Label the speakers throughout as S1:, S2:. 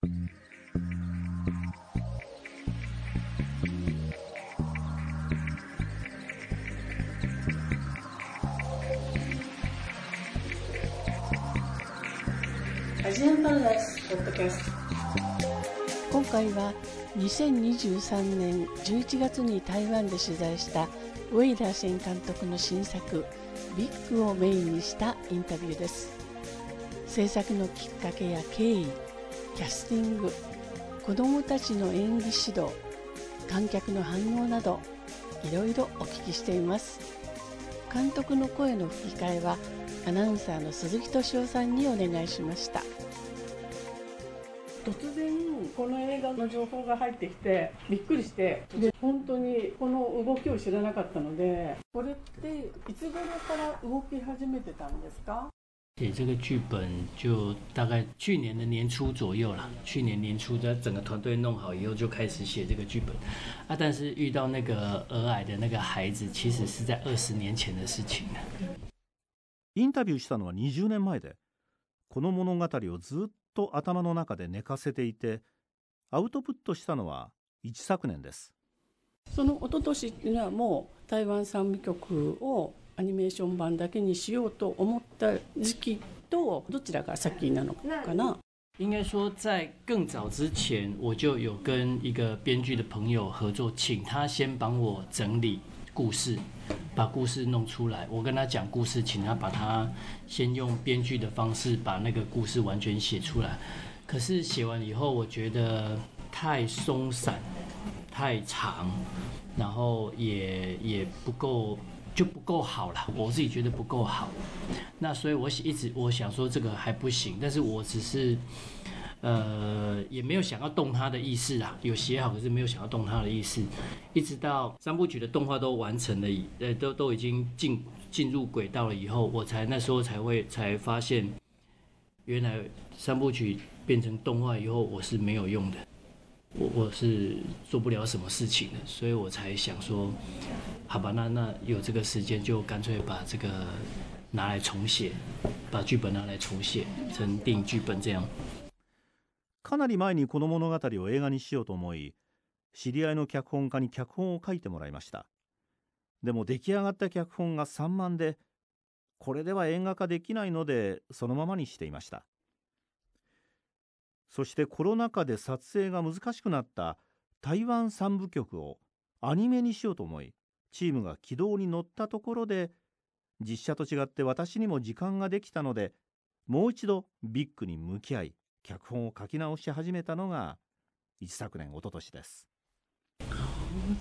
S1: アジアンパラダイスポッドキャスト。
S2: 今回は2023年11月に台湾で取材したウェイダー新監督の新作「ビッグ」をメインにしたインタビューです。制作のきっかけや経緯キャスティング子どもたちの演技指導観客の反応などいろいろお聞きしています。監督の声の吹き替えはアナウンサーの鈴木敏夫さんにお願いしました。
S1: 突然この映画の情報が入ってきてびっくりしてで本当にこの動きを知らなかったのでこれっていつ頃から動き始めてたんですか？
S3: 写这个剧本就大概去年的年初左右了。去年年初，在整个团队弄好以后，就开始写这个剧本。啊，但是遇到那个的那个孩子，其实是在二十年前的事情了。
S4: インタビューしたのは20年前でこの物語をずっと頭の中で寝かせていてアウトプットしたのは一昨年です
S2: その一昨年っていうのはもう台湾三部曲をアニメーション版だけにしようと思った時期とどちらが先なのかな
S3: 应该说，在更早之前，我就有跟一个编剧的朋友合作，请他先帮我整理故事，把故事弄出来。我跟他讲故事，请他把它先用编剧的方式把那个故事完全写出来。可是写完以后，我觉得太松散、太长，然后也也不够。 就不够好了，我自己觉得不够好。那所以我一直我想说这个还不行，但是我只是呃也没有想要动它的意思啊，有写好可是没有想要动它的意思。一直到三部曲的动画都完成了，呃都都已经进进入轨道了以后，我才那时候才会才发现，原来三部曲变成动画以后我是没有用的，我我是做不了什么事情的，所以我才想说，好吧，那那有这个时间就干脆把这个拿来重写，把剧本拿来重写成电影剧本这样。
S4: かなり前にこの物語を映画にしようと思い知り合いの脚本家に脚本を書いてもらいましたでも出来上がった脚本が散漫でこれでは映画化できないのでそのままにしていました そしてコロナ禍で撮影が難しくなった台湾三部曲をアニメにしようと思いチームが軌道に乗ったところで実写と違って私にも時間ができたのでもう一度ビッグに向き合い脚本を書き直し始めたのが一昨年一昨年です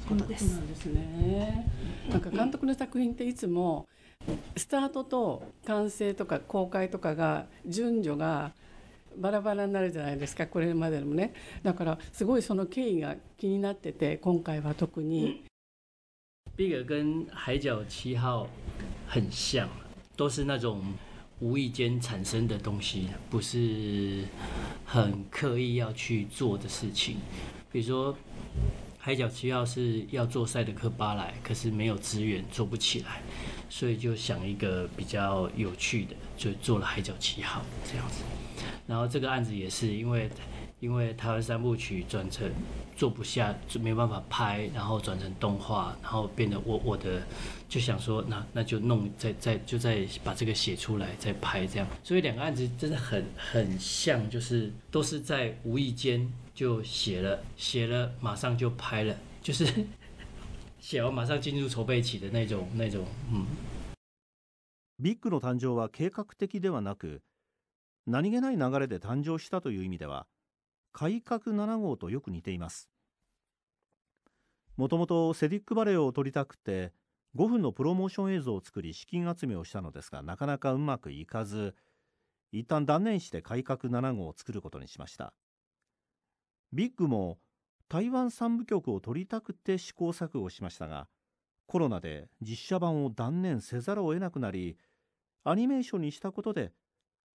S2: そうなんですね。なんか監督の作品っていつもスタートと完成とか公開とかが順序がバラバラになるじゃないですかこれまでのもねだからすごいその経緯が気になってて今回は特に。
S3: 毕格跟海角七号很像，都是那种无意间产生的东西，不是很刻意要去做的事情。比如说，海角七号是要做赛德克巴莱，可是没有资源做不起来，所以就想一个比较有趣的，就做了海角七号这样子。 然后这个案子也是因为。因为台湾三部曲转成做不下，就没办法拍，然后转成动画，然后变得我我的就想说，那那就弄再再就再把这个写出来再拍这样，所以两个案子真的很很像，就是都是在无意间就写了，写了马上就拍了，就是写完马上进入筹备期的那种那种，嗯。
S4: ビッグの誕生は計画的ではなく 何気ない流れで誕生したという意味では改革7号とよく似ています。もともとセディックバレーを撮りたくて5分のプロモーション映像を作り資金集めをしたのですがなかなかうまくいかず一旦断念して改革7号を作ることにしました。ビッグも台湾三部曲を撮りたくて試行錯誤しましたがコロナで実写版を断念せざるを得なくなりアニメーションにしたことで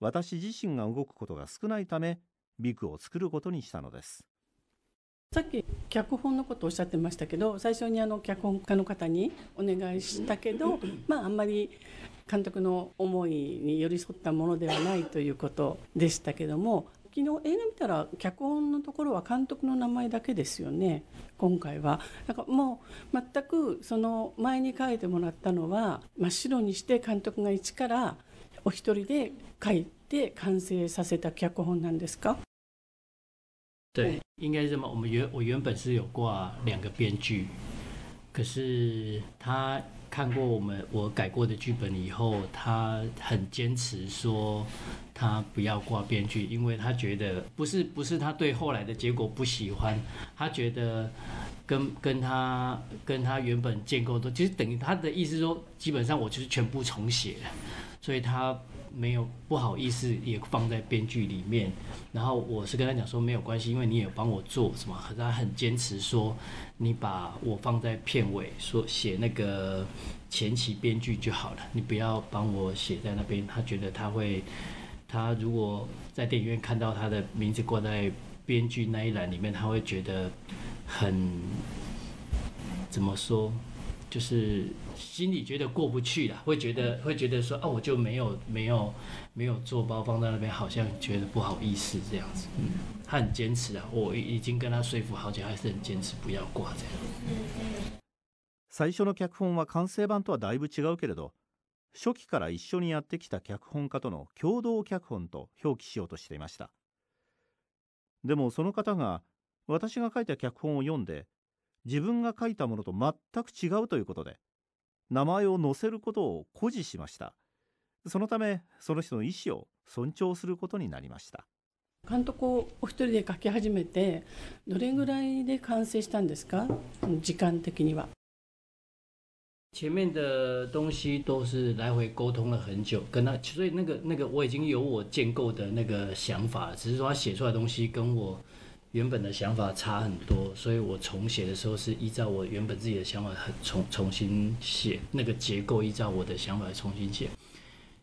S4: 私自身が動くことが少ないためビグを作ることにしたのです。
S2: さっき脚本のことをおっしゃってましたけど最初にあの脚本家の方にお願いしたけど まああんまり監督の思いに寄り添ったものではないということでしたけども昨日映画見たら脚本のところは監督の名前だけですよね今回は。だからもう全くその前に書いてもらったのは真っ白にして監督が一からお一人で書いて完成させた脚本なんですか
S3: 对，应该是这么。我们原我原本是有挂两个编剧，可是他看过我们我改过的剧本以后，他很坚持说他不要挂编剧，因为他觉得不是不是他对后来的结果不喜欢，他觉得跟跟他跟他原本建构的，其实等于他的意思说，基本上我就是全部重写了，所以他。 没有不好意思，也放在编剧里面。然后我是跟他讲说没有关系，因为你也帮我做什么。他很坚持说，你把我放在片尾，说写那个前期编剧就好了，你不要帮我写在那边。他觉得他会，他如果在电影院看到他的名字挂在编剧那一栏里面，他会觉得很怎么说？就是心里觉得过不去了，会觉得会觉得说，哦，我就没有没有没有做包放在那边，好像觉得不好意思这样子。嗯，他很坚持啊，我已经跟他说服好久，还是很坚持不要挂这样。
S4: 最初の脚本は完成版とはだいぶ違うけれど、初期から一緒にやってきた脚本家との共同脚本と表記しようとしていました。でもその方が私が書いた脚本を読んで自分が書いたものと全く違うということで名前を載せることを誇示しました。そのためその人の意思を尊重することになりました。
S2: 監督をお一人で書き始めてどれぐらいで完成したんですか？時間的には。
S3: 前面的东西都是来回沟通了很久，跟他，所以那个那个我已经有我建构的那个想法，只是说他写出来的东西跟我原本的想法差很多，所以我重写的时候是依照我原本自己的想法很重重新写那个结构，依照我的想法重新写。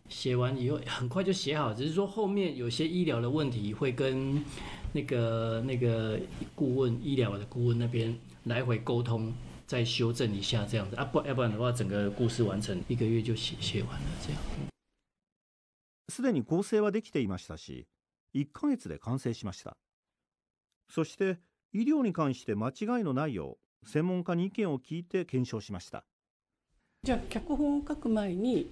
S3: 写完以后很快就写好，只是说后面有些医疗的问题会跟那个那个顾问医疗的顾问那边来回沟通，再修正一下这样子啊，不要不然的话，整个故事完成一个月就写写完了这样。
S4: すでに構成はできていましたし、1ヶ月で完成しました。 そして医療に関して間違いのないよう専門家に意見を聞いて検証しました。
S2: じゃあ脚本を書く前に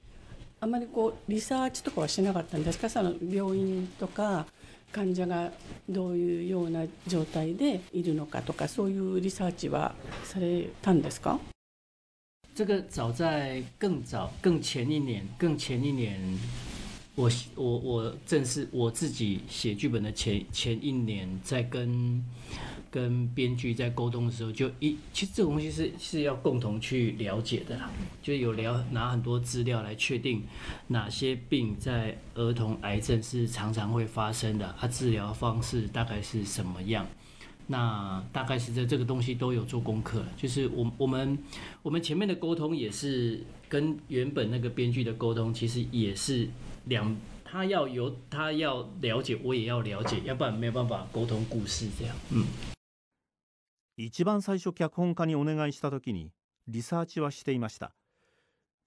S2: あまりこうリサーチとかはしなかったんですかその病院とか患者がどういうような状態でいるのかとかそういうリサーチはされたんですか？
S3: 这个早在更早、更前一年、更前一年我我我正是我自己写剧本的前前一年，在跟跟编剧在沟通的时候，就一其实这个东西是是要共同去了解的啦，就有聊拿很多资料来确定哪些病在儿童癌症是常常会发生的，它治疗方式大概是什么样，那大概是在这个东西都有做功课，就是我我们我们前面的沟通也是跟原本那个编剧的沟通，其实也是。两他要有他要了解，我也要了解，要不然没有办法沟通故事这样。嗯。
S4: 一番最初脚本家にお願いした時にリサーチはしていました。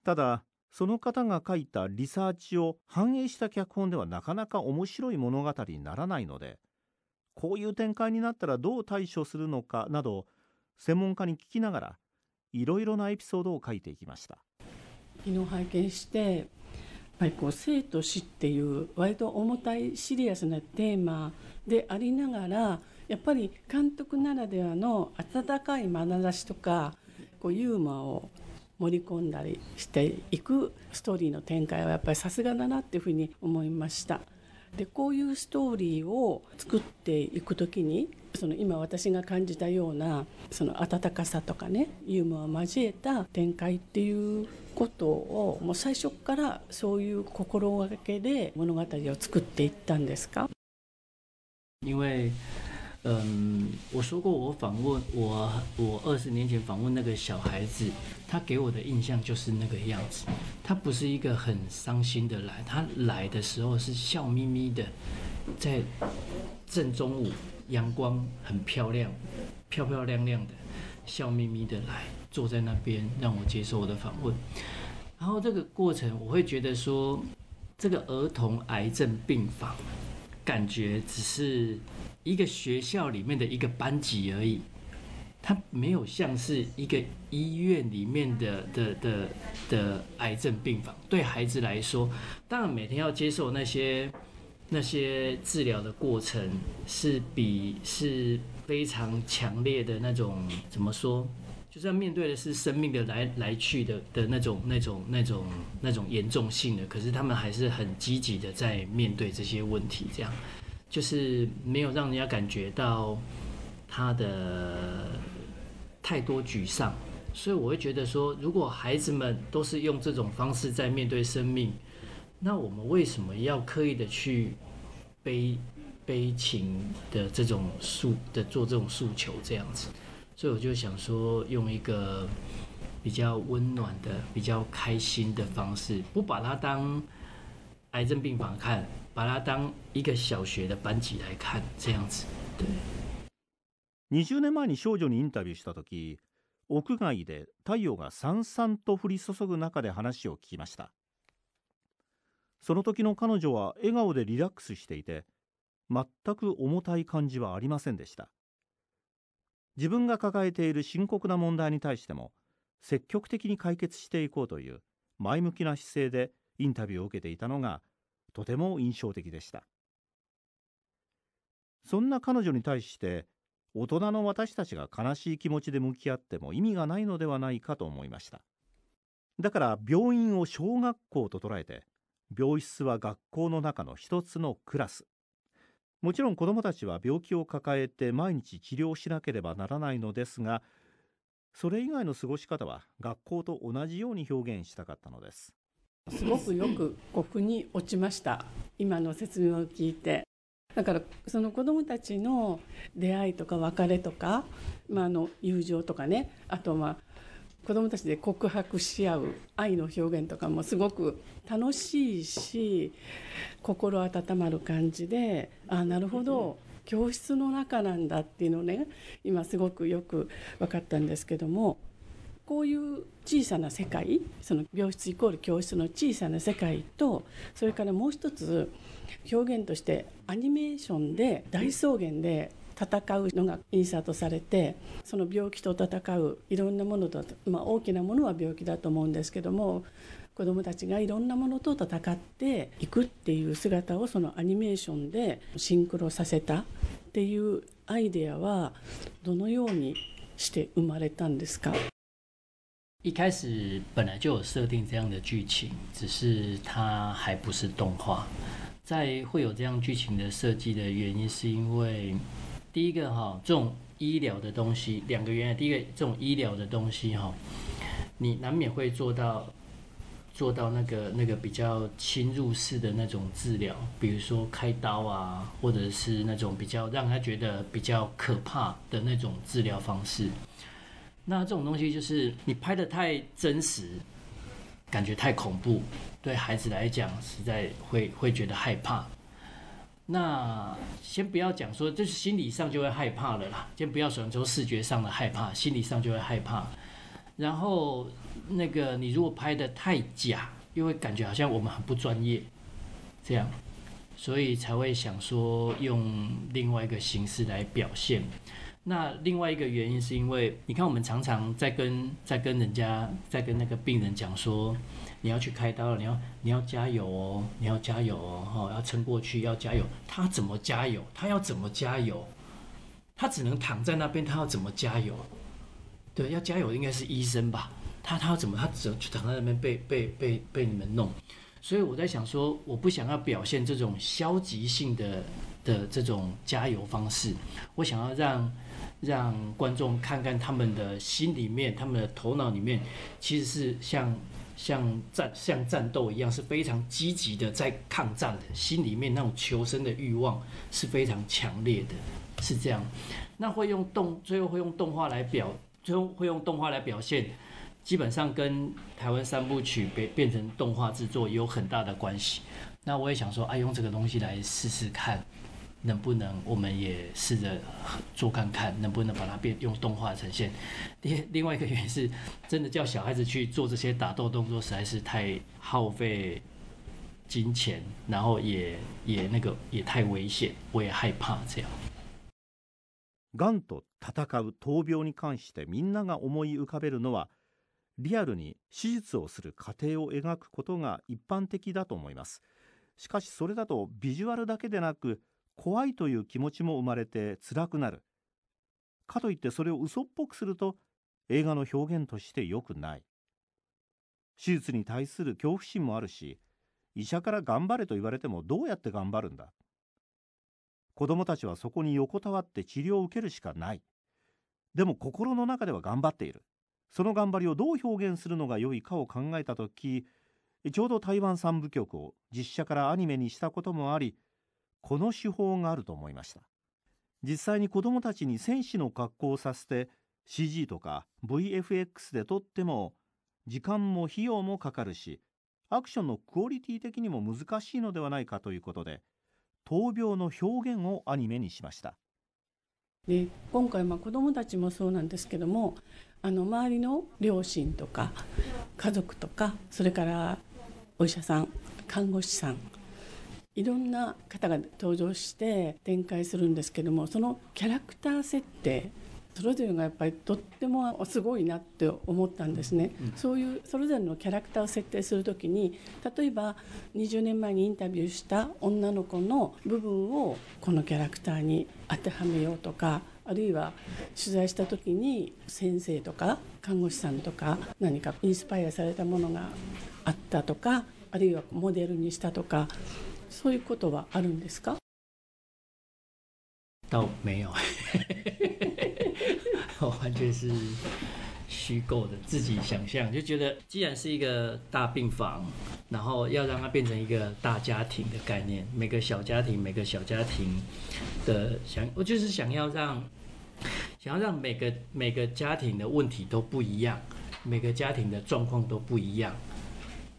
S4: ただその方が書いたリサーチを反映した脚本ではなかなか面白い物語にならないのでこういう展開になったらどう対処するのかなど専門家に聞きながらいろいろなエピソードを書いていきました
S2: 昨日拝見してぱりこう生と死っていう割と重たいシリアスなテーマでありながらやっぱり監督ならではの温かい眼差しとかこうユーモアを盛り込んだりしていくストーリーの展開はやっぱりさすがだなっていうふうに思いました。でこういうストーリーを作っていく時にその今私が感じたようなその温かさとかねユーモアを交えた展開っていうことをもう最初からそういう心がけで物語を作っていったんですか？
S3: 因为嗯，我说过，我访问我我二十年前访问那个小孩子，他给我的印象就是那个样子。他不是一个很伤心的来，他来的时候是笑眯眯的，在正中午，阳光很漂亮，漂漂亮亮的，笑眯眯的来，坐在那边让我接受我的访问。然后这个过程，我会觉得说，这个儿童癌症病房。感觉只是一个学校里面的一个班级而已，它没有像是一个医院里面的的的的癌症病房。对孩子来说，当然每天要接受那些那些治疗的过程，是比是非常强烈的那种怎么说？就是要面对的是生命的来来去的的那种那种那种那种严重性的，可是他们还是很积极的在面对这些问题，这样就是没有让人家感觉到他的太多沮丧，所以我会觉得说，如果孩子们都是用这种方式在面对生命，那我们为什么要刻意的去悲悲情的这种诉的做这种诉求这样子？所以我就想说，用一个比较温暖的、比较开心的方式，不把它当癌症病房看，把它当一个小学的班级来看，这样子。对。
S4: 20年前に少女にインタビューした時屋外で太陽がさんさんと降り注ぐ中で話を聞きましたその時の彼女は笑顔でリラックスしていて全く重たい感じはありませんでした自分が抱えている深刻な問題に対しても積極的に解決していこうという前向きな姿勢でインタビューを受けていたのがとても印象的でした。そんな彼女に対して大人の私たちが悲しい気持ちで向き合っても意味がないのではないかと思いました。だから病院を小学校と捉えて病室は学校の中の一つのクラス。もちろん子どもたちは病気を抱えて毎日治療しなければならないのですがそれ以外の過ごし方は学校と同じように表現したかったのです。
S2: すごくよくここに落ちました。今の説明を聞いて。だからその子どもたちの出会いとか別れとか、まあ、あの友情とかね。あとまあ子どもたちで告白し合う愛の表現とかもすごく楽しいし心温まる感じでああなるほど。教室の中なんだっていうのをね今すごくよく分かったんですけども。こういう小さな世界その病室イコール教室の小さな世界とそれからもう一つ表現としてアニメーションで大草原で戦うのがインサートされてその病気と戦ういろんなものと、まあ、大きなものは病気だと思うんですけども子どもたちがいろんなものと戦っていくっていう姿をそのアニメーションでシンクロさせたっていうアイデアはどのようにして生まれたんですか？
S3: 一开始本来就有设定这样的剧情，只是它还不是动画。在会有这样剧情的设计的原因，是因为第一个哈，这种医疗的东西，两个原因。第一个，这种医疗的东西哈，你难免会做到做到那个那个比较侵入式的那种治疗，比如说开刀啊，或者是那种比较让他觉得比较可怕的那种治疗方式。那这种东西就是你拍的太真实，感觉太恐怖。对孩子来讲，实在会会觉得害怕。那先不要讲说，就是心理上就会害怕了啦。先不要说说视觉上的害怕，心理上就会害怕。然后那个你如果拍的太假，又会感觉好像我们很不专业，这样，所以才会想说用另外一个形式来表现。那另外一个原因是因为，你看我们常常在跟在跟人家在跟那个病人讲说。你要去开刀了，你要你要加油哦，你要加油哦，哈，要撑过去，要加油。他怎么加油？他要怎么加油？他只能躺在那边，他要怎么加油？对，要加油应该是医生吧？他他要怎么？他只能去躺在那边被被被被你们弄。所以我在想说，我不想要表现这种消极性的的这种加油方式，我想要让让观众看看他们的心里面，他们的头脑里面其实是像。像战像战斗一样是非常积极的在抗战的，心里面那种求生的欲望是非常强烈的，是这样。那会用动，最后会用动画来表，最后会用动画来表现，基本上跟台湾三部曲变变成动画制作有很大的关系。那我也想说，哎，用这个东西来试试看。能不能我们也试着做看看，能不能把它变用动画呈现？另另外一个原因是，真的叫小孩子去做这些打斗动作，实在是太耗费金钱，然后也也那个也太危险，我也害怕这样。
S4: がんと戦う闘病に関してみんなが思い浮かべるのはリアルに手術をする過程を描くことが一般的だと思いますしかしそれだとビジュアルだけでなく怖いという気持ちも生まれて辛くなる。かといってそれを嘘っぽくすると映画の表現として良くない。手術に対する恐怖心もあるし医者から頑張れと言われてもどうやって頑張るんだ。子供たちはそこに横たわって治療を受けるしかない。でも心の中では頑張っている。その頑張りをどう表現するのが良いかを考えた時ちょうど台湾三部曲を実写からアニメにしたこともありこの手法があると思いました。実際に子供たちに戦士の格好をさせて CG とか VFX で撮っても時間も費用もかかるしアクションのクオリティ的にも難しいのではないかということで闘病の表現をアニメにしました。
S2: で今回まあ子どもたちもそうなんですけどもあの周りの両親とか家族とかそれからお医者さん看護師さんいろんな方が登場して展開するんですけどもそのキャラクター設定それぞれがやっぱりとってもすごいなって思ったんですね、うん、そういうそれぞれのキャラクターを設定する時に例えば20年前にインタビューした女の子の部分をこのキャラクターに当てはめようとかあるいは取材した時に先生とか看護師さんとか何かインスパイアされたものがあったとかあるいはモデルにしたとかそういうことはあるんですか
S3: 倒没有完全是虚构的，自己想象就觉得，既然是一个大病房，然后要让它变成一个大家庭的概念，每个小家庭，每个小家庭的想，我就是想要让，想要让每个每个家庭的问题都不一样，每个家庭的状况都不一样，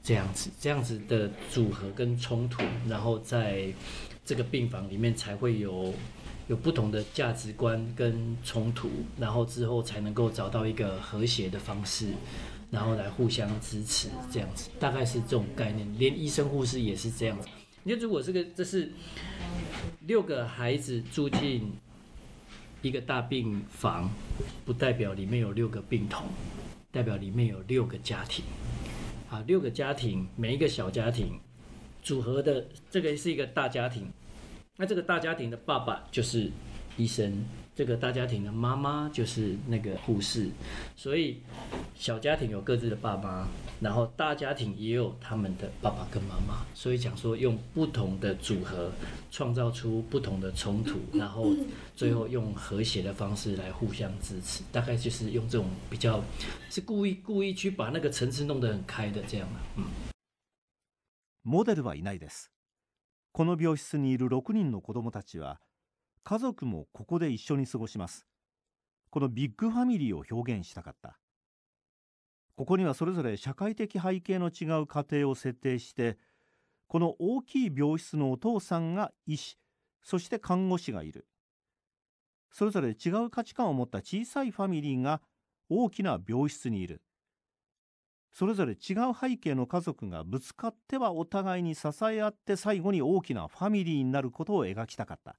S3: 这样子，这样子的组合跟冲突，然后在这个病房里面才会有。有不同的价值观跟冲突，然后之后才能够找到一个和谐的方式，然后来互相支持，这样子大概是这种概念。连医生护士也是这样子。你看，如果这个这是六个孩子住进一个大病房，不代表里面有六个病童，代表里面有六个家庭。啊，六个家庭，每一个小家庭组合的这个是一个大家庭。那这个大家庭的爸爸就是医生，这个大家庭的妈妈就是那个护士，所以小家庭有各自的爸妈，然后大家庭也有他们的爸爸跟妈妈，所以讲说用不同的组合创造出不同的冲突，然后最后用和谐的方式来互相支持，大概就是用这种比较是故意故意去把那个层次弄得很开的这样的，嗯。
S4: モデルはいないです。この病室にいる6人の子供たちは 家族もここで一緒に過ごします。このビッグファミリーを表現したかった。ここにはそれぞれ社会的背景の違う家庭を設定してこの大きい病室のお父さんが医師そして看護師がいる。それぞれ違う価値観を持った小さいファミリーが大きな病室にいる。それぞれ違う背景の家族がぶつかってはお互いに支え合って最後に大きなファミリーになることを描きたかった。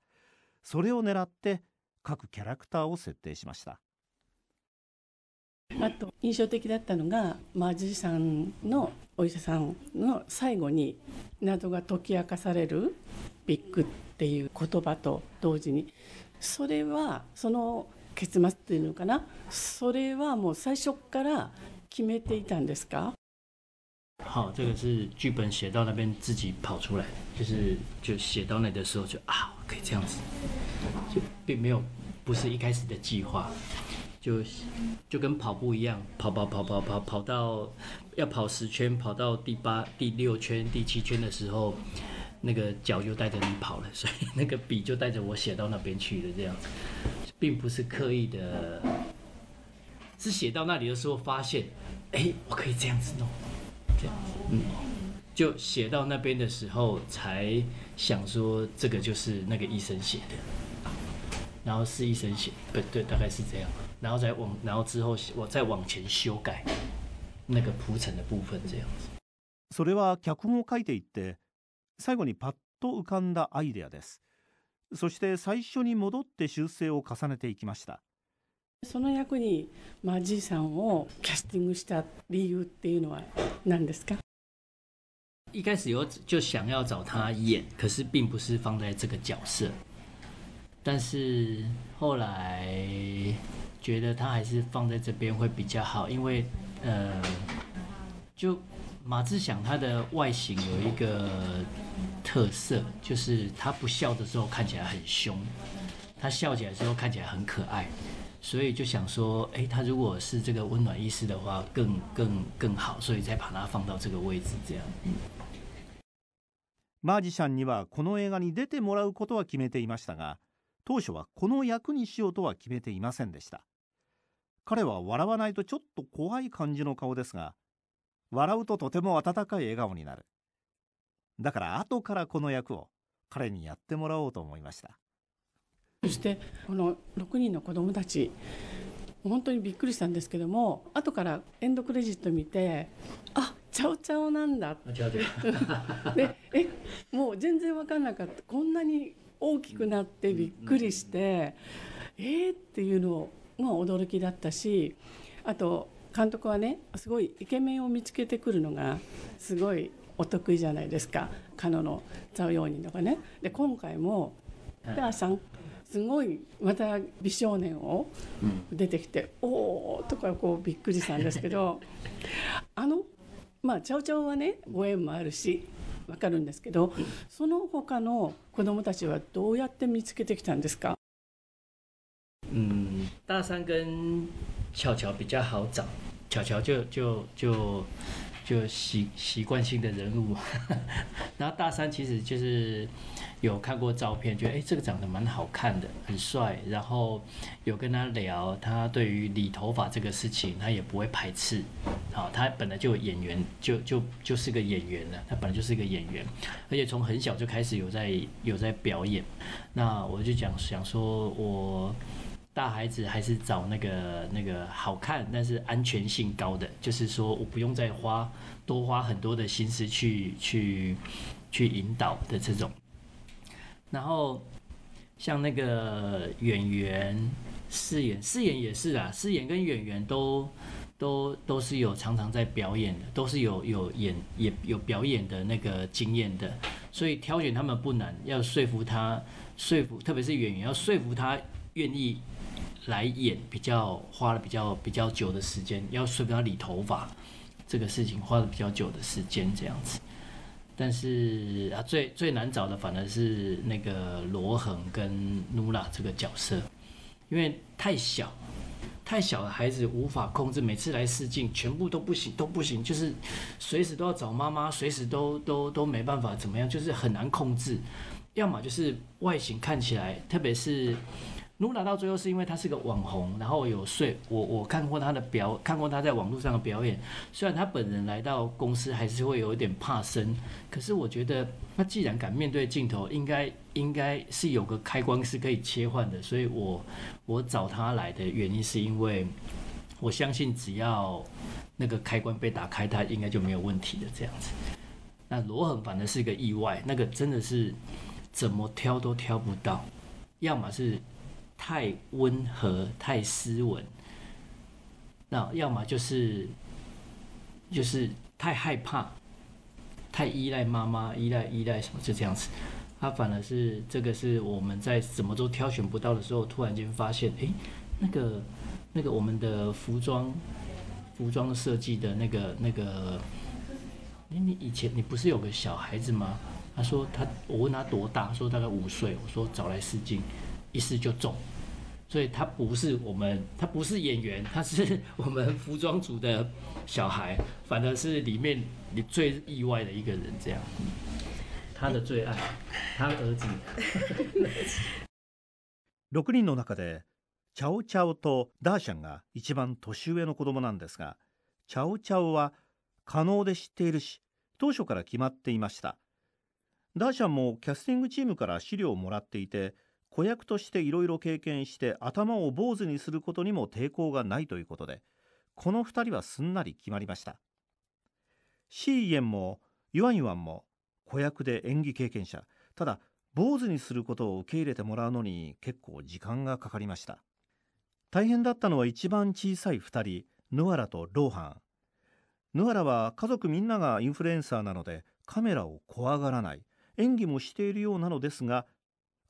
S4: それを狙って各キャラクターを設定しました
S2: あと印象的だったのがマージーさんのお医者さんの最後に謎が解き明かされるビッグっていう言葉と同時にそれはその結末っていうのかな？それはもう最初から決めていたんですか？
S3: 好，这个是剧本写到那边自己跑出来，就是就写到那的时候就啊，可以这样子，就并没有不是一开始的计划，就就跟跑步一样，跑跑跑跑跑跑到要跑十圈，跑到第八、第六圈、第七圈的时候，那个脚就带着你跑了，所以那个笔就带着我写到那边去了，这样。子，并不是刻意的。是写到那里的时候，发现，哎，我可以这样子弄，这样子，嗯，就写到那边的时候，才想说这个就是那个医生写的，然后是医生写，不对，大概是这样，然后再往，然后之后我再往前修改那个铺陈的部分，这样子。
S4: それは脚本を書いていって最後にパッと浮かんだアイデアです。そして最初に戻って修正を重ねていきました。
S2: その役にマジーさんをキャスティングした理由っていうのは何ですか？
S3: 一开始有就想要找他演，可是并不是放在这个角色。但是后来觉得他还是放在这边会比较好，因为呃，就马志祥他的外形有一个特色，就是他不笑的时候看起来很凶，他笑起来的时候看起来很可爱。所以就想说，哎，他如果是这个温暖医师的话，更更更好，所以再把它放到这个位置，这样。
S4: マージシャンにはこの映画に出てもらうことは決めていましたが当初はこの役にしようとは決めていませんでした。彼は笑わないとちょっと怖い感じの顔ですが笑うととても温かい笑顔になる。だから後からこの役を彼にやってもらおうと思いました。
S2: そしてこの6人の子供たち本当にびっくりしたんですけども後からエンドクレジット見てあチャオチャオなんだ。でえもう全然分かんなかった。こんなに大きくなってびっくりしてえー、っていうのが驚きだったしあと監督はねすごいイケメンを見つけてくるのがすごいお得意じゃないですか。彼女のザオヨーニとかね。で今回もダーさんすごいまた美少年を出てきて、うん、おおとかこうびっくりしたんですけど あのまあチャオチャオはねご縁もあるしわかるんですけどその他の子どもたちはどうやって見つけてきたんですか？
S3: 嗯，大三跟巧巧比较好找，巧巧就就就就习习惯性的人物，然后大三其实就是有看过照片，觉得哎这个长得蛮好看的，很帅，然后有跟他聊，他对于理头发这个事情他也不会排斥，好，他本来就演员，就就就是个演员了，他本来就是一个演员，而且从很小就开始有在有在表演，那我就讲想说我。大孩子还是找那个那个好看，但是安全性高的，就是说我不用再花多花很多的心思去去去引导的这种。然后像那个演员饰演，饰演也是啊，饰演跟演员都都都是有常常在表演的，都是有有演也有表演的那个经验的，所以挑选他们不难，要说服他说服，特别是演员要说服他愿意。来演比较花了比较比较久的时间，要说服他理头发这个事情花了比较久的时间这样子。但是啊，最最难找的反而是那个罗恒跟努拉这个角色，因为太小，太小的孩子无法控制，每次来试镜全部都不行都不行，就是随时都要找妈妈，随时都都都没办法怎么样，就是很难控制。要么就是外形看起来，特别是。努拉到最后是因为他是个网红，然后有睡我我看过他的表，看过他在网络上的表演。虽然他本人来到公司还是会有一点怕生，可是我觉得他既然敢面对镜头，应该应该是有个开关是可以切换的。所以我我找他来的原因是因为我相信只要那个开关被打开，他应该就没有问题的这样子。那罗恒反而是一个意外，那个真的是怎么挑都挑不到，要么是。太温和、太斯文，那要么就是就是太害怕、太依赖妈妈、依赖依赖什么，就这样子。他反而是这个是我们在怎么都挑选不到的时候，突然间发现，哎，那个那个我们的服装服装设计的那个那个，哎，你以前你不是有个小孩子吗？他说他，我问他多大，说大概五岁。我说找来试镜，一试就中。所以他不是我们，他不是演员，他是 我们服装组的小孩，反而是里面你最意外的一个人。这样，他的最爱，他儿子。
S4: 六人の中でチャオチャオとダーシャンが一番年上の子供なんですが、チャオチャオは可能で知っているし、当初から決まっていました。ダーシャンもキャスティングチームから資料をもらっていて。子役としていろいろ経験して頭を坊主にすることにも抵抗がないということでこの2人はすんなり決まりました。シーイエンもユアンユアンも子役で演技経験者ただ坊主にすることを受け入れてもらうのに結構時間がかかりました。大変だったのは一番小さい2人ヌアラとローハン。ヌアラは家族みんながインフルエンサーなのでカメラを怖がらない。演技もしているようなのですが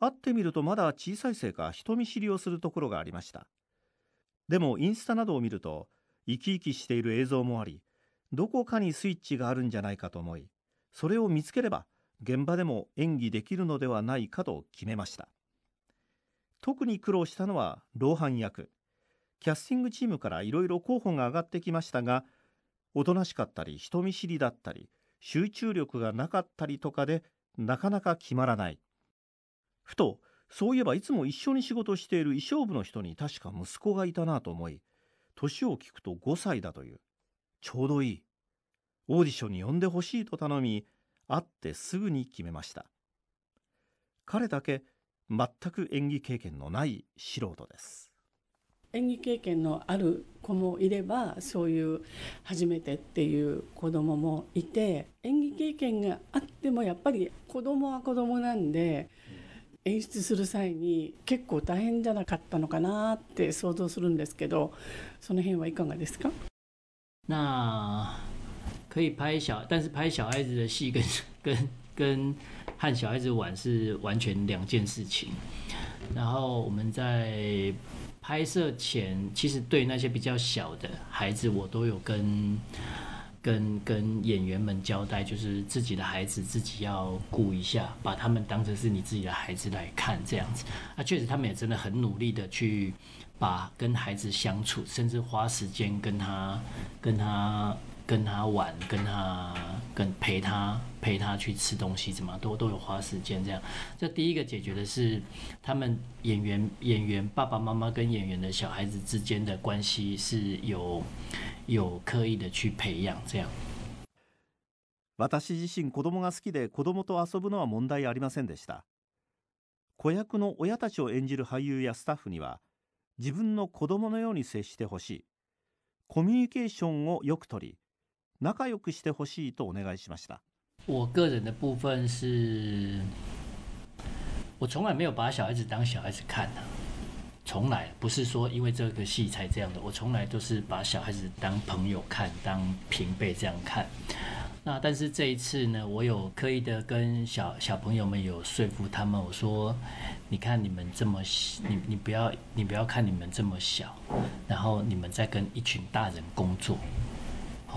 S4: 会ってみるとまだ小さいせいか人見知りをするところがありました。でもインスタなどを見ると生き生きしている映像もありどこかにスイッチがあるんじゃないかと思いそれを見つければ現場でも演技できるのではないかと決めました。特に苦労したのは老伴役。キャスティングチームからいろいろ候補が上がってきましたがおとなしかったり人見知りだったり集中力がなかったりとかでなかなか決まらない。ふとそういえばいつも一緒に仕事している衣装部の人に確か息子がいたなと思い年を聞くと5歳だという。ちょうどいい。オーディションに呼んでほしいと頼み会ってすぐに決めました。彼だけ全く演技経験のない素人です。
S2: 演技経験のある子もいればそういう初めてっていう子供もいて演技経験があってもやっぱり子供は子供なんで演出する際に結構大変じゃなかったのかなって想像するんですけどその辺はいかがですか
S3: 那可以拍小，但是拍小孩子的戏跟跟跟和小孩子玩是完全两件事情。然后我们在拍摄前，其实对那些比较小的孩子，我都有跟 跟跟演员们交代，就是自己的孩子自己要顾一下，把他们当成是你自己的孩子来看，这样子。啊，确实他们也真的很努力的去把跟孩子相处，甚至花时间跟他跟他。跟他玩，跟他跟陪他陪他去吃东西，怎么都都有花时间这样。这第一个解决的是他们演员演员爸爸妈妈跟演员的小孩子之间的关系是有有刻意的去培养这样。
S4: 私自身子供が好きで子供と遊ぶのは問題ありませんでした子役の親たちを演じる俳優やスタッフには自分の子供のように接してほしいコミュニケーションをよくとり仲良くしてほしいとお願いしました。
S3: 我个人的部分是，我从来没有把小孩子当小孩子看的，从来不是说因为这个戏才这样的。我从来都是把小孩子当朋友看，当平辈这样看。那但是这一次呢，我有刻意的跟小小朋友们有说服他们，我说，你看你们这么，你你不要你不要看你们这么小，然后你们在跟一群大人工作。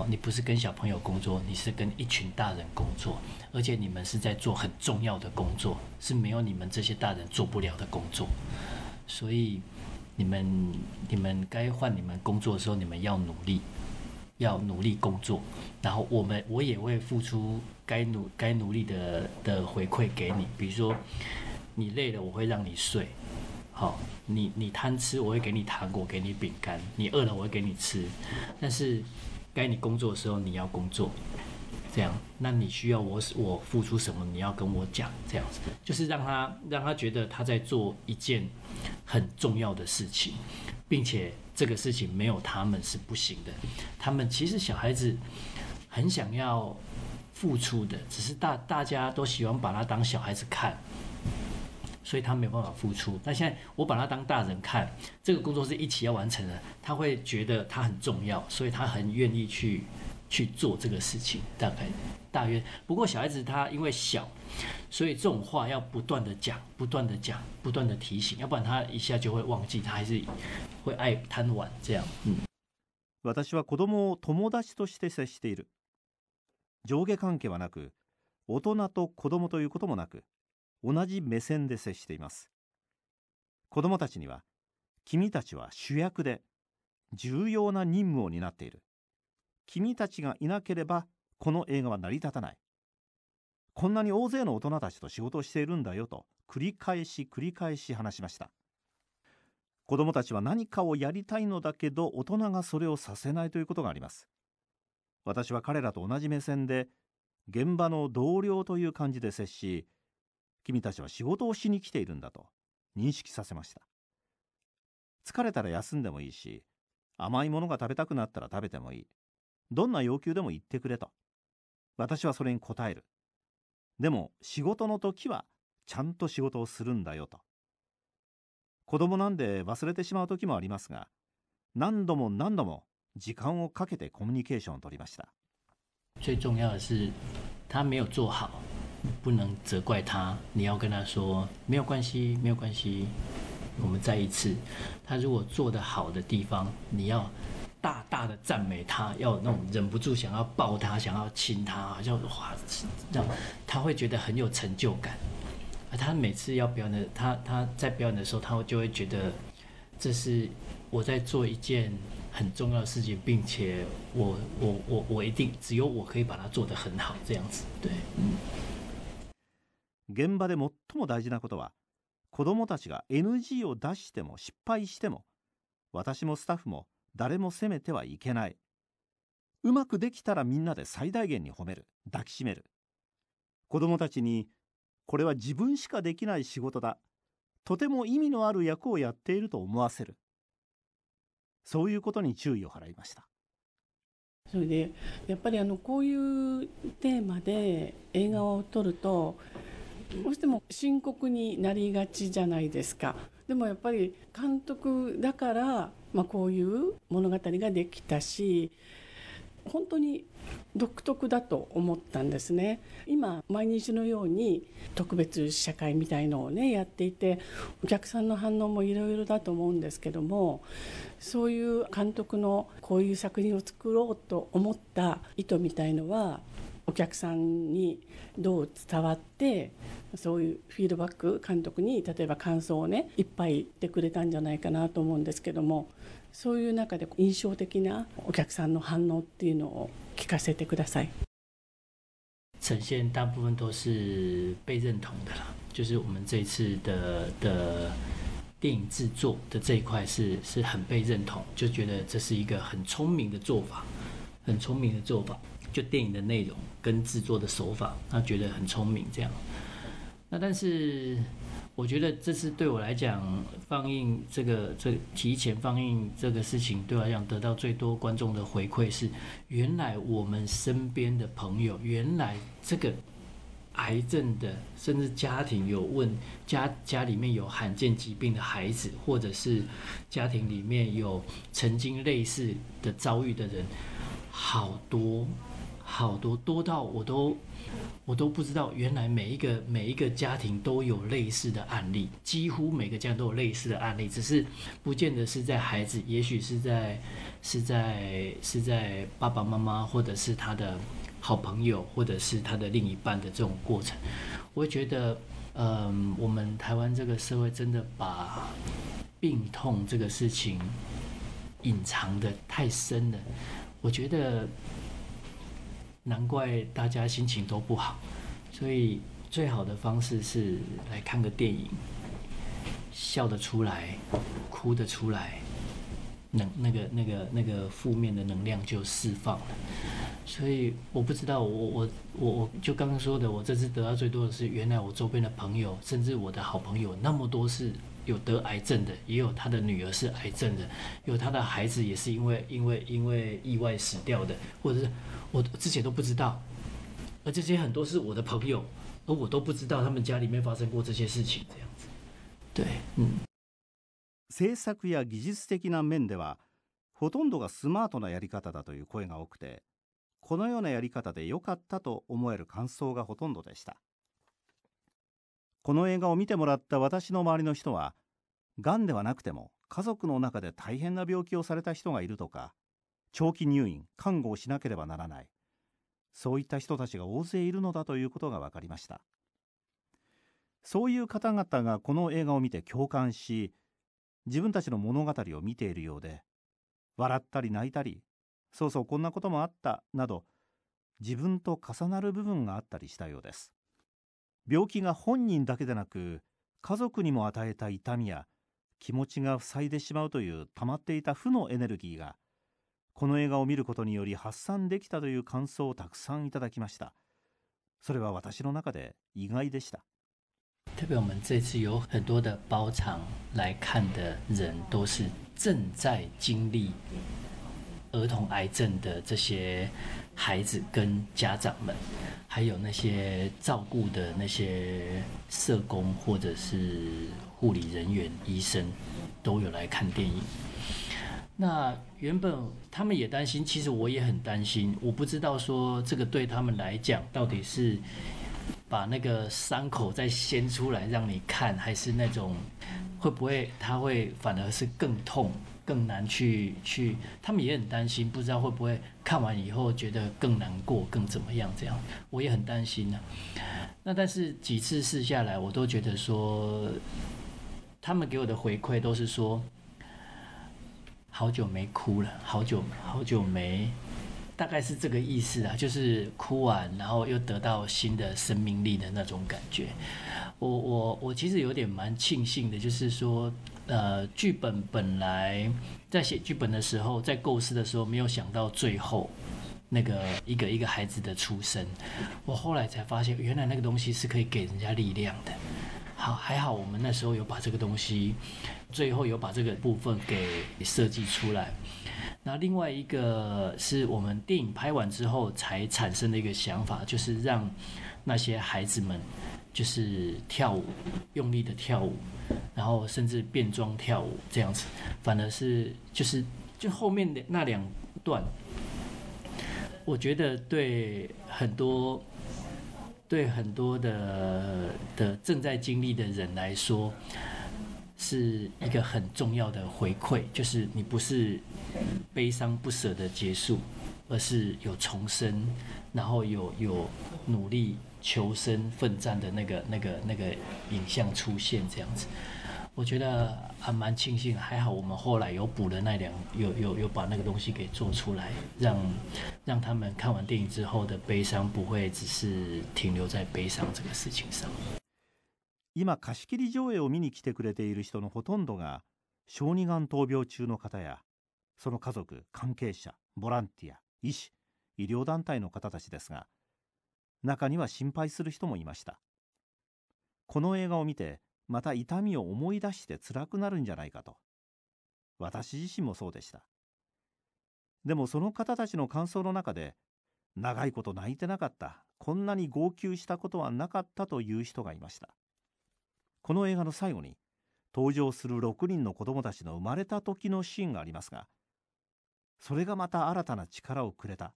S3: 你不是跟小朋友工作，你是跟一群大人工作，而且你们是在做很重要的工作，是没有你们这些大人做不了的工作。所以，你们你们该换你们工作的时候，你们要努力，要努力工作。然后我们我也会付出该努该努力的的回馈给你。比如说，你累了，我会让你睡。好，你你贪吃，我会给你糖果，给你饼干。你饿了，我会给你吃。但是。该你工作的时候你要工作，这样，那你需要我我付出什么？你要跟我讲，这样子，就是让他让他觉得他在做一件很重要的事情，并且这个事情没有他们是不行的。他们其实小孩子很想要付出的，只是大大家都喜欢把他当小孩子看。所以他没有办法付出。但现在我把他当大人看，这个工作是一起要完成的，他会觉得他很重要，所以他很愿意去去做这个事情。大概大约，不过小孩子他因为小，所以这种话要不断的讲，不断的讲，不断的提醒，要不然他一下就会忘记，他还是会爱贪玩这样。嗯。
S4: 私は子供を友達として接している。上下関係はなく、大人と子供ということもなく。 同じ目線で接しています。子供たちには君たちは主役で重要な任務を担っている。君たちがいなければこの映画は成り立たない。こんなに大勢の大人たちと仕事をしているんだよと繰り返し繰り返し話しました。子供たちは何かをやりたいのだけど大人がそれをさせないということがあります。私は彼らと同じ目線で現場の同僚という感じで接し君たちは仕事をしに来ているんだと認識させました。疲れたら休んでもいいし甘いものが食べたくなったら食べてもいい。どんな要求でも言ってくれと私はそれに応える。でも仕事の時はちゃんと仕事をするんだよと。子供なんで忘れてしまう時もありますが何度も何度も時間をかけてコミュニケーションを取りました。
S3: 最重要的是他没有做好。不能责怪他你要跟他说没有关系没有关系我们再一次他如果做得好的地方你要大大的赞美他，要那种忍不住想要抱他，想要亲他，好像哇，让他会觉得很有成就感。而他每次要表演的，他他在表演的时候，他就会觉得这是我在做一件很重要的事情，并且我我我我一定只有我可以把它做得很好，这样子。对，嗯。
S4: 現場で最も大事なことは子どもたちが NG を出しても失敗しても私もスタッフも誰も責めてはいけない。うまくできたらみんなで最大限に褒める。抱きしめる。子どもたちにこれは自分しかできない仕事だ。とても意味のある役をやっていると思わせる。そういうことに注意を払いました。
S2: それでやっぱりあのこういうテーマで映画を撮るとどうしても深刻になりがちじゃないですか。でもやっぱり監督だから、まあ、こういう物語ができたし本当に独特だと思ったんですね今毎日のように特別試写会みたいのをねやっていてお客さんの反応もいろいろだと思うんですけどもそういう監督のこういう作品を作ろうと思った意図みたいのはお客さんにどう伝わってそういうフィードバック監督に例えば感想をねいっぱい言ってくれたんじゃないかなと思うんですけどもそういう中で印象的なお客さんの反応っていうのを聞かせてください。
S3: 呈现大部分都是被认同的啦，就是我们这一次的的电影制作的这一块是是很被认同，就觉得这是一个很聪明的做法，很聪明的做法。就电影的内容跟制作的手法，他觉得很聪明这样。那但是我觉得这次对我来讲，放映这个这提前放映这个事情，对我来讲得到最多观众的回馈是，原来我们身边的朋友，原来这个癌症的，甚至家庭有问家家里面有罕见疾病的孩子，或者是家庭里面有曾经类似的遭遇的人，好多。好多多到我都我都不知道，原来每一个每一个家庭都有类似的案例，几乎每个家都有类似的案例，只是不见得是在孩子，也许是在是在是在爸爸妈妈，或者是他的好朋友，或者是他的另一半的这种过程。我觉得，嗯，我们台湾这个社会真的把病痛这个事情隐藏的太深了，我觉得。难怪大家心情都不好，所以最好的方式是来看个电影，笑得出来，哭得出来，能那个那个那个负面的能量就释放了。所以我不知道，我我我我就刚刚说的，我这次得到最多的是，原来我周边的朋友，甚至我的好朋友那么多是有得癌症的，也有他的女儿是癌症的，有他的孩子也是因为因为因为意外死掉的，或者是。我之前都不知道，而这些很多是我的朋友，而我都不知道他们家里面发生过这些事情，这样子。对，嗯。
S4: 制作や技術的な面ではほとんどがスマートなやり方だという声が多くてこのようなやり方で良かったと思える感想がほとんどでしたこの映画を見てもらった私の周りの人はがんではなくても家族の中で大変な病気をされた人がいるとか長期入院看護をしなければならないそういった人たちが大勢いるのだということが分かりました。そういう方々がこの映画を見て共感し自分たちの物語を見ているようで笑ったり泣いたりそうそうこんなこともあったなど自分と重なる部分があったりしたようです。病気が本人だけでなく家族にも与えた痛みや気持ちが塞いでしまうという溜まっていた負のエネルギーがこの映画を見ることにより発散できたという感想をたくさんいただきました。それは私の中で意外でした。
S3: 特别我们这次有很多的包场来看的人，都是正在经历儿童癌症的这些孩子跟家长们，还有那些照顾的那些社工或者是护理人员、医生，都有来看电影。那原本他们也担心，其实我也很担心。我不知道说这个对他们来讲，到底是把那个伤口再掀出来让你看，还是那种会不会他会反而是更痛、更难去去？他们也很担心，不知道会不会看完以后觉得更难过、更怎么样？这样我也很担心呢。那但是几次试下来，我都觉得说，他们给我的回馈都是说。好久没哭了，好久好久没，大概是这个意思啊，就是哭完然后又得到新的生命力的那种感觉。我我我其实有点蛮庆幸的，就是说，呃，剧本本来在写剧本的时候，在构思的时候，没有想到最后那个一个一个孩子的出生，我后来才发现，原来那个东西是可以给人家力量的。好，还好我们那时候有把这个东西。最后有把这个部分给设计出来。那另外一个是我们电影拍完之后才产生的一个想法，就是让那些孩子们就是跳舞，用力的跳舞，然后甚至变装跳舞这样子。反而是就是就后面的那两段，我觉得对很多对很多的的正在经历的人来说。是一个很重要的回馈，就是你不是悲伤不舍的结束，而是有重生，然后有有努力求生奋战的那个那个那个影像出现，这样子，我觉得还蛮庆幸，还好我们后来有补了那两，有有有把那个东西给做出来，让让他们看完电影之后的悲伤不会只是停留在悲伤这个事情上。
S4: 今貸し切り上映を見に来てくれている人のほとんどが小児がん闘病中の方やその家族関係者ボランティア医師医療団体の方たちですが 中には心配する人もいました。この映画を見てまた痛みを思い出して辛くなるんじゃないかと。私自身もそうでした。でもその方たちの感想の中で長いこと泣いてなかったこんなに号泣したことはなかったという人がいました。この映画の最後に登場する6人の子供たちの生まれた時のシーンがありますがそれがまた新たな力をくれた。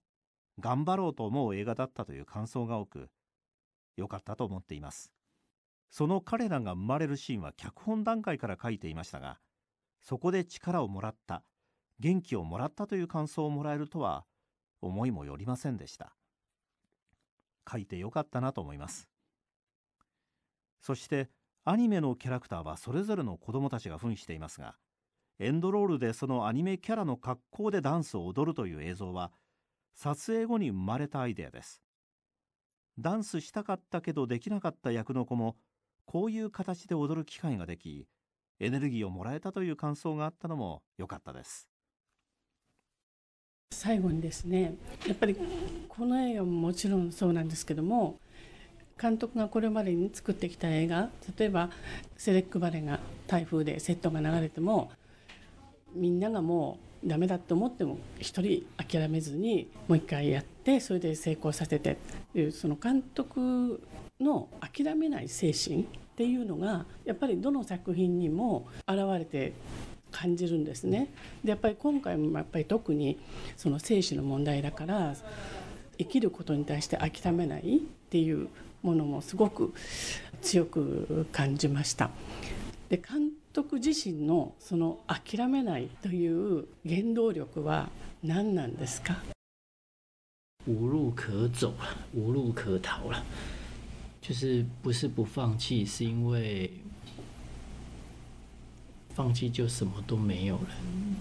S4: 頑張ろうと思う映画だったという感想が多く良かったと思っています。その彼らが生まれるシーンは脚本段階から書いていましたがそこで力をもらった元気をもらったという感想をもらえるとは思いもよりませんでした。書いてよかったなと思います。そしてアニメのキャラクターはそれぞれの子供たちが扮していますがエンドロールでそのアニメキャラの格好でダンスを踊るという映像は撮影後に生まれたアイデアです。ダンスしたかったけどできなかった役の子もこういう形で踊る機会ができエネルギーをもらえたという感想があったのも良かったです。
S2: 最後にですねやっぱりこの映画ももちろんそうなんですけども監督がこれまでに作ってきた映画例えばセレックバレが台風でセットが流れてもみんながもうダメだと思っても一人諦めずにもう一回やってそれで成功させてっていうその監督の諦めない精神っていうのがやっぱりどの作品にも現れて感じるんですね。でやっぱり今回もやっぱり特にその生死の問題だから生きることに対して諦めないっていうものもすごく強く感じました。で監督自身のその諦めないという原動力は何なんですか
S3: 无路可走了，无路可逃了，就是不是不放弃，是因为放弃就什么都没有了，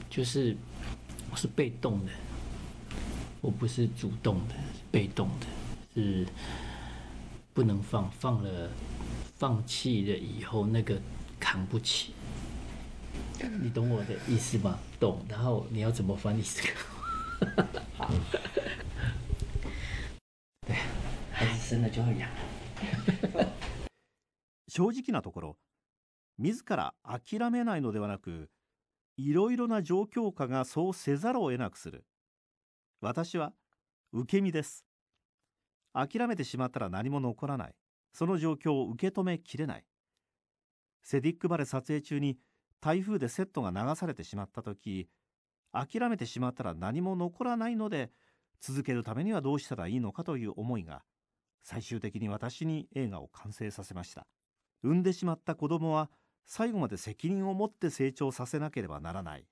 S3: 就是我是被动的，我不是主动的，被动的，是。不能放，放了，放弃了以后那个扛不起， 你懂我的意思吗？懂。然后你要怎么翻译这个？好。对，孩子生了就要养。
S4: 正直なところ、自ら諦めない。のではなく、い。ろい。ろな状況下がそうせざるを得なくする。私は受け身です諦めてしまったら何も残らない。その状況を受け止めきれない。セディックバレ撮影中に台風でセットが流されてしまった時諦めてしまったら何も残らないので続けるためにはどうしたらいいのかという思いが最終的に私に映画を完成させました。産んでしまった子供は最後まで責任を持って成長させなければならない。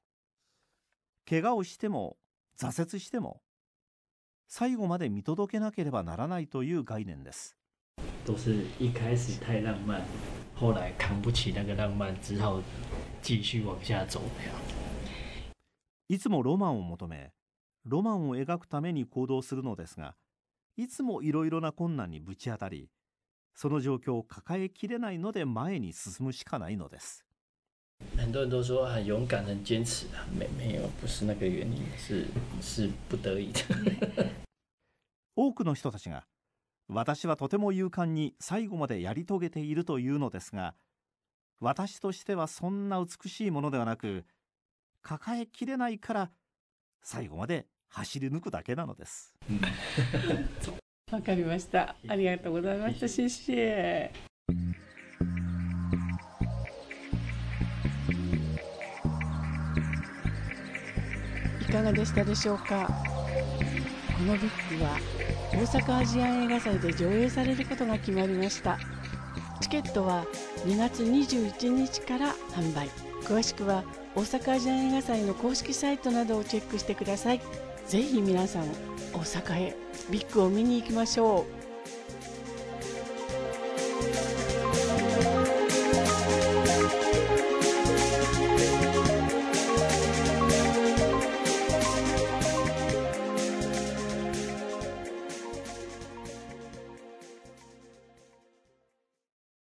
S4: 怪我をしても挫折しても最後まで見届けなければならないという概念です。
S3: 都是一开始太浪漫，后来扛不起那个浪漫，只好继续往下走。
S4: いつもロマンを求めロマンを描くために行動するのですがいつもいろいろな困難にぶち当たりその状況を抱えきれないので前に進むしかないのです
S3: 很多人都说很勇敢、很坚持啊，没没有，不是那个原因，是是不得已的。
S4: 多くの人たちが私はとても勇敢に最後までやり遂げているというのですが私としてはそんな美しいものではなく抱えきれないから最後まで走り抜くだけなのです
S2: わかりました。ありがとうございました。シェシェ。いかがでしたでしょうか？このビッグは大阪アジアン映画祭で上映されることが決まりましたチケットは2月21日から販売。詳しくは大阪アジア映画祭の公式サイトなどをチェックしてください。ぜひ皆さん大阪へビッグを見に行きましょう。